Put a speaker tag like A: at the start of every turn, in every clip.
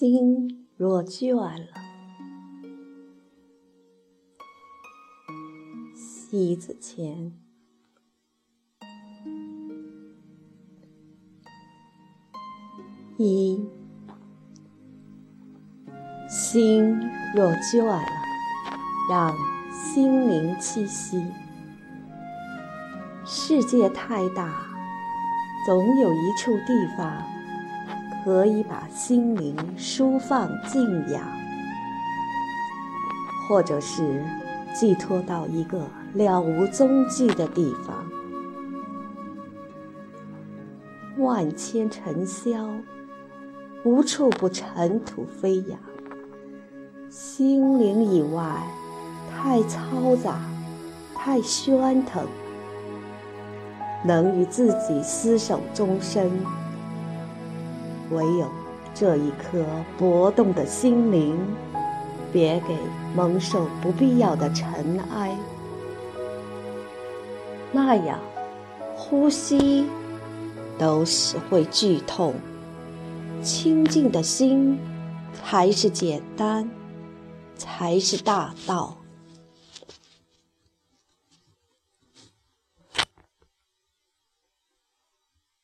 A: 心若倦了，席子前，一心若倦了，让心灵栖息。世界太大，总有一处地方。可以把心灵舒放静养，或者是寄托到一个了无踪迹的地方。万千尘嚣，无处不尘土飞扬。心灵以外，太嘈杂，太喧腾。能与自己厮守终身。唯有这一颗搏动的心灵，别给蒙受不必要的尘埃，那样呼吸都是会剧痛。清净的心才是简单，才是大道。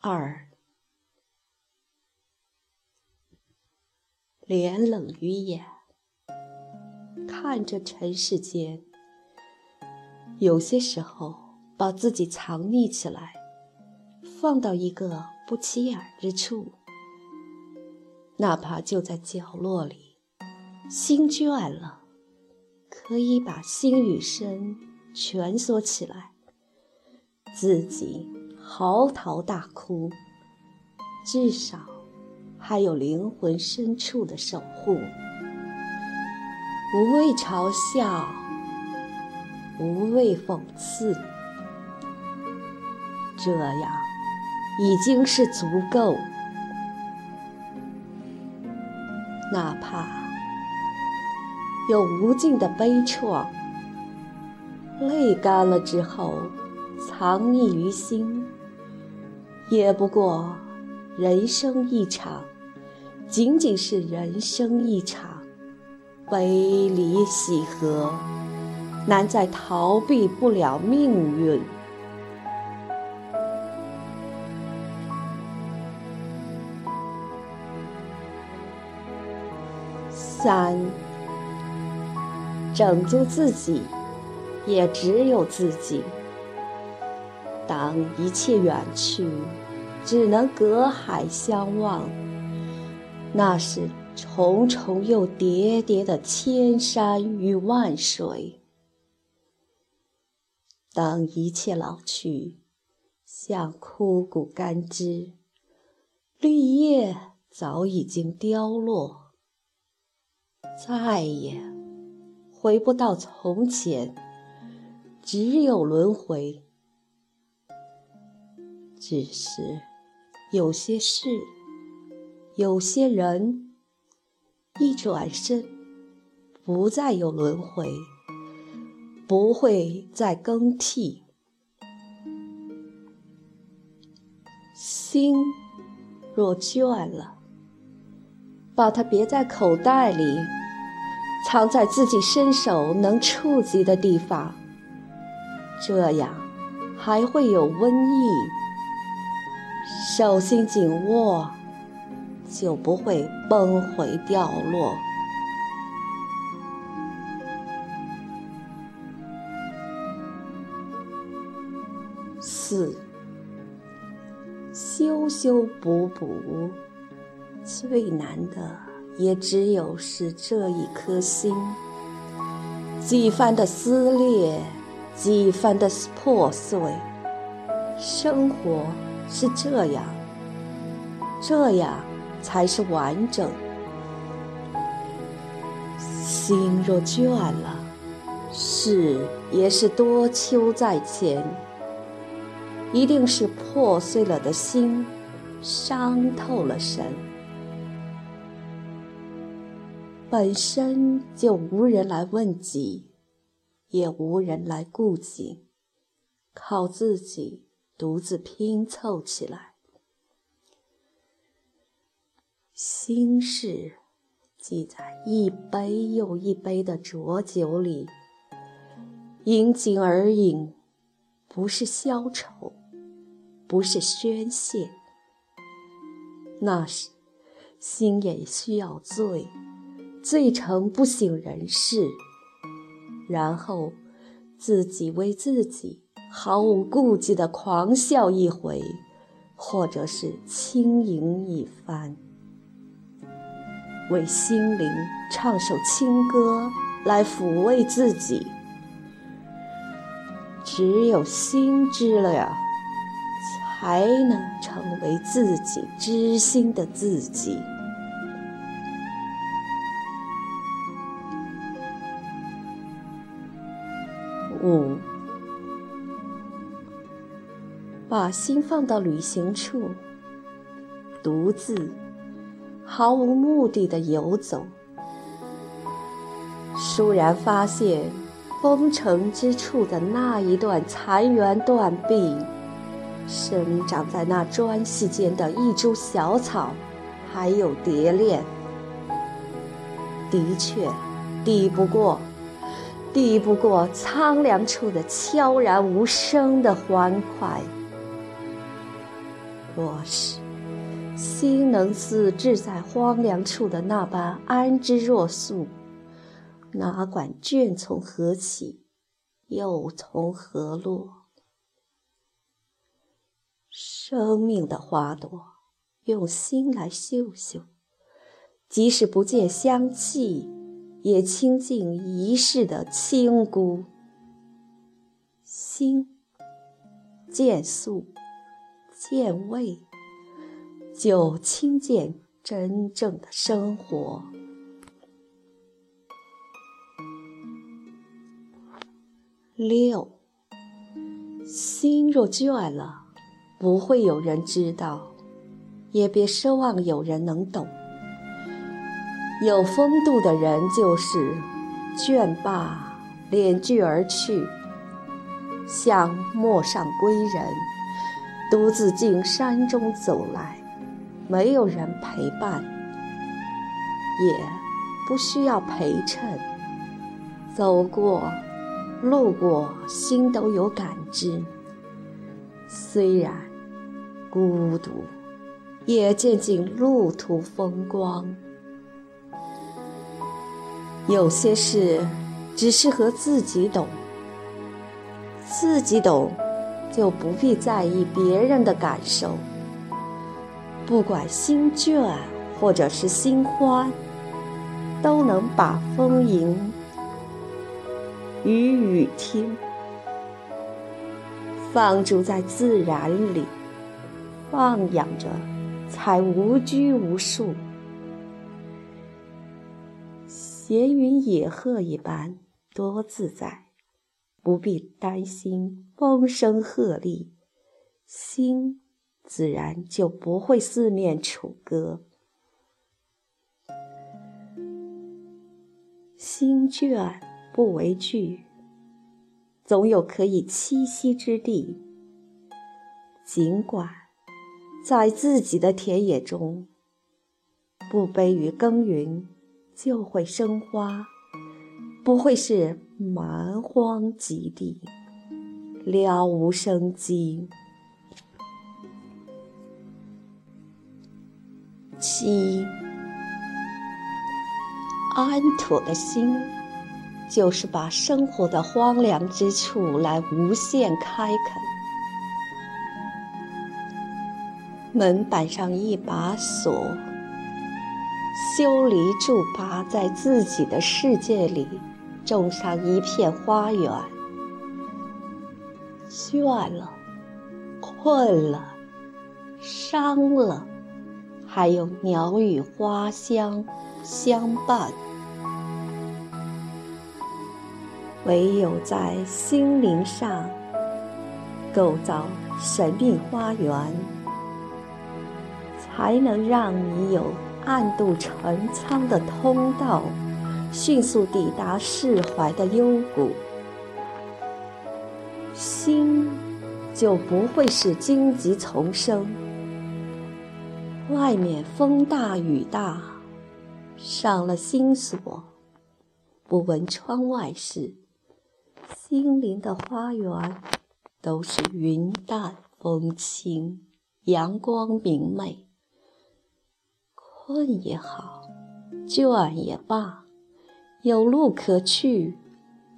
A: 二。脸冷于眼，看着尘世间，有些时候把自己藏匿起来，放到一个不起眼之处，哪怕就在角落里，心倦了，可以把心与身蜷缩起来，自己嚎啕大哭，至少。还有灵魂深处的守护，无畏嘲笑，无畏讽刺，这样已经是足够。哪怕有无尽的悲怆，泪干了之后藏匿于心，也不过人生一场。仅仅是人生一场，悲离喜合，难再逃避不了命运。三，拯救自己，也只有自己。当一切远去，只能隔海相望。那是重重又叠叠的千山与万水。当一切老去，像枯骨干枝，绿叶早已经凋落，再也回不到从前，只有轮回。只是有些事。有些人一转身，不再有轮回，不会再更替。心若倦了，把它别在口袋里，藏在自己伸手能触及的地方，这样还会有温意。手心紧握。就不会崩毁掉落。四，修修补补，最难的也只有是这一颗心。几番的撕裂，几番的破碎，生活是这样，这样。才是完整。心若倦了，事也是多秋在前。一定是破碎了的心，伤透了神。本身就无人来问及，也无人来顾及，靠自己独自拼凑起来。心事记在一杯又一杯的浊酒里，饮尽而饮，不是消愁，不是宣泄，那时心也需要醉，醉成不省人事，然后自己为自己毫无顾忌地狂笑一回。或者是轻吟一番，为心灵唱首轻歌来抚慰自己。只有心知了，才能成为自己知心的自己。五。把心放到旅行处，独自毫无目的的游走，倏然发现封城之处的那一段残垣断壁，生长在那砖隙间的一株小草，还有蝶恋，的确抵不过，抵不过苍凉处的悄然无声的欢快。我是心能似置在荒凉处的那般安之若素，哪管倦从何起，又从何落？生命的花朵，用心来嗅嗅，即使不见香气，也清净一世的清孤。心见素。见味，就亲见真正的生活。六，心若倦了，不会有人知道，也别奢望有人能懂。有风度的人就是倦罢，敛句而去，像陌上归人。独自进山中走来，没有人陪伴，也不需要陪衬。走过，路过，心都有感知。虽然孤独，也见尽路途风光。有些事只适合自己懂，自己懂。就不必在意别人的感受。不管心倦或者是心欢，都能把风吟，雨雨听，放逐在自然里，放养着，才无拘无束，闲云野鹤一般，多自在。不必担心风声鹤唳，心自然就不会四面楚歌。心倦不为惧，总有可以栖息之地。尽管在自己的田野中，不悲于耕耘，就会生花。不会是蛮荒极地，了无生机。七，安妥的心，就是把生活的荒凉之处来无限开垦。门板上一把锁，修篱筑坝，在自己的世界里。种上一片花园，倦了，困了，伤了，还有鸟语花香相伴。唯有在心灵上构造神秘花园，才能让你有暗度陈仓的通道。迅速抵达释怀的幽谷，心就不会是荆棘丛生。外面风大雨大，上了新锁，不闻窗外事，心灵的花园都是云淡风轻，阳光明媚。困也好，倦也罢，有路可去，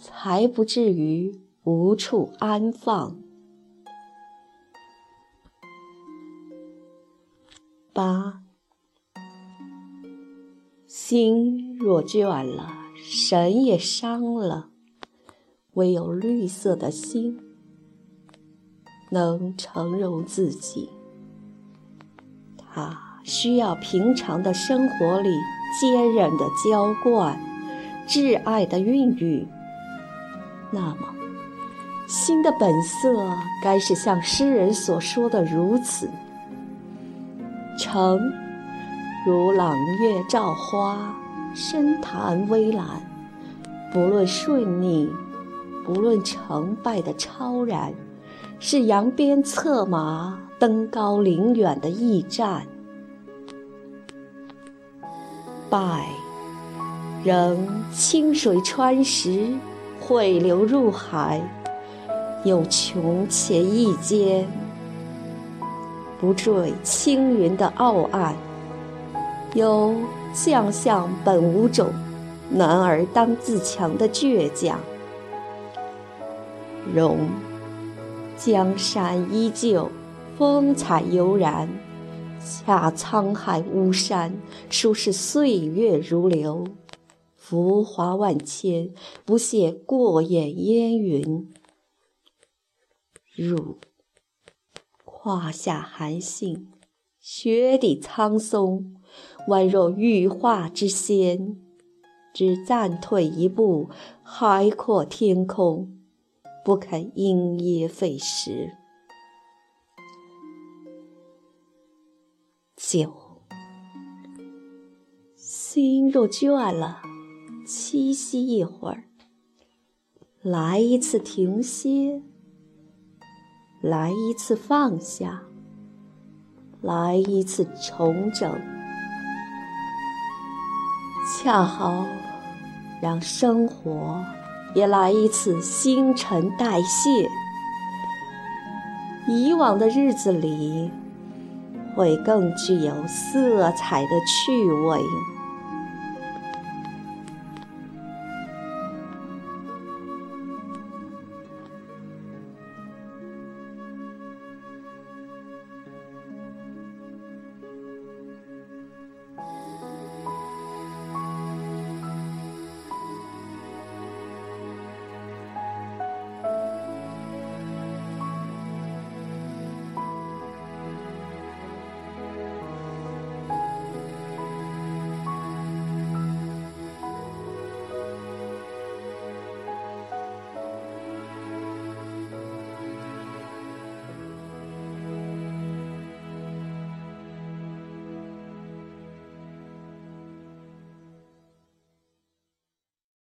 A: 才不至于无处安放。八。心若倦了，神也伤了。唯有绿色的心，能承容自己。它需要平常的生活里坚韧的浇灌，挚爱的孕育。那么，心的本色该是像诗人所说的如此：诚。如朗月照花，深潭微澜。不论顺逆，不论成败的超然，是扬鞭策马，登高临远的驿站。败，仍清水穿石，汇流入海，有穷且益坚，不坠青云的傲岸。有将相本无种，男儿当自强的倔强。容，江山依旧，风采悠然，恰沧海巫山，殊是岁月如流，浮华万千，不屑过眼烟云。入，胯下寒性，雪底苍松。宛若玉化之仙，只暂退一步，海阔天空，不肯因噎废食。九，心若倦了，栖息一会儿，来一次停歇，来一次放下，来一次重整。恰好让生活也来一次新陈代谢，以往的日子里会更具有色彩的趣味。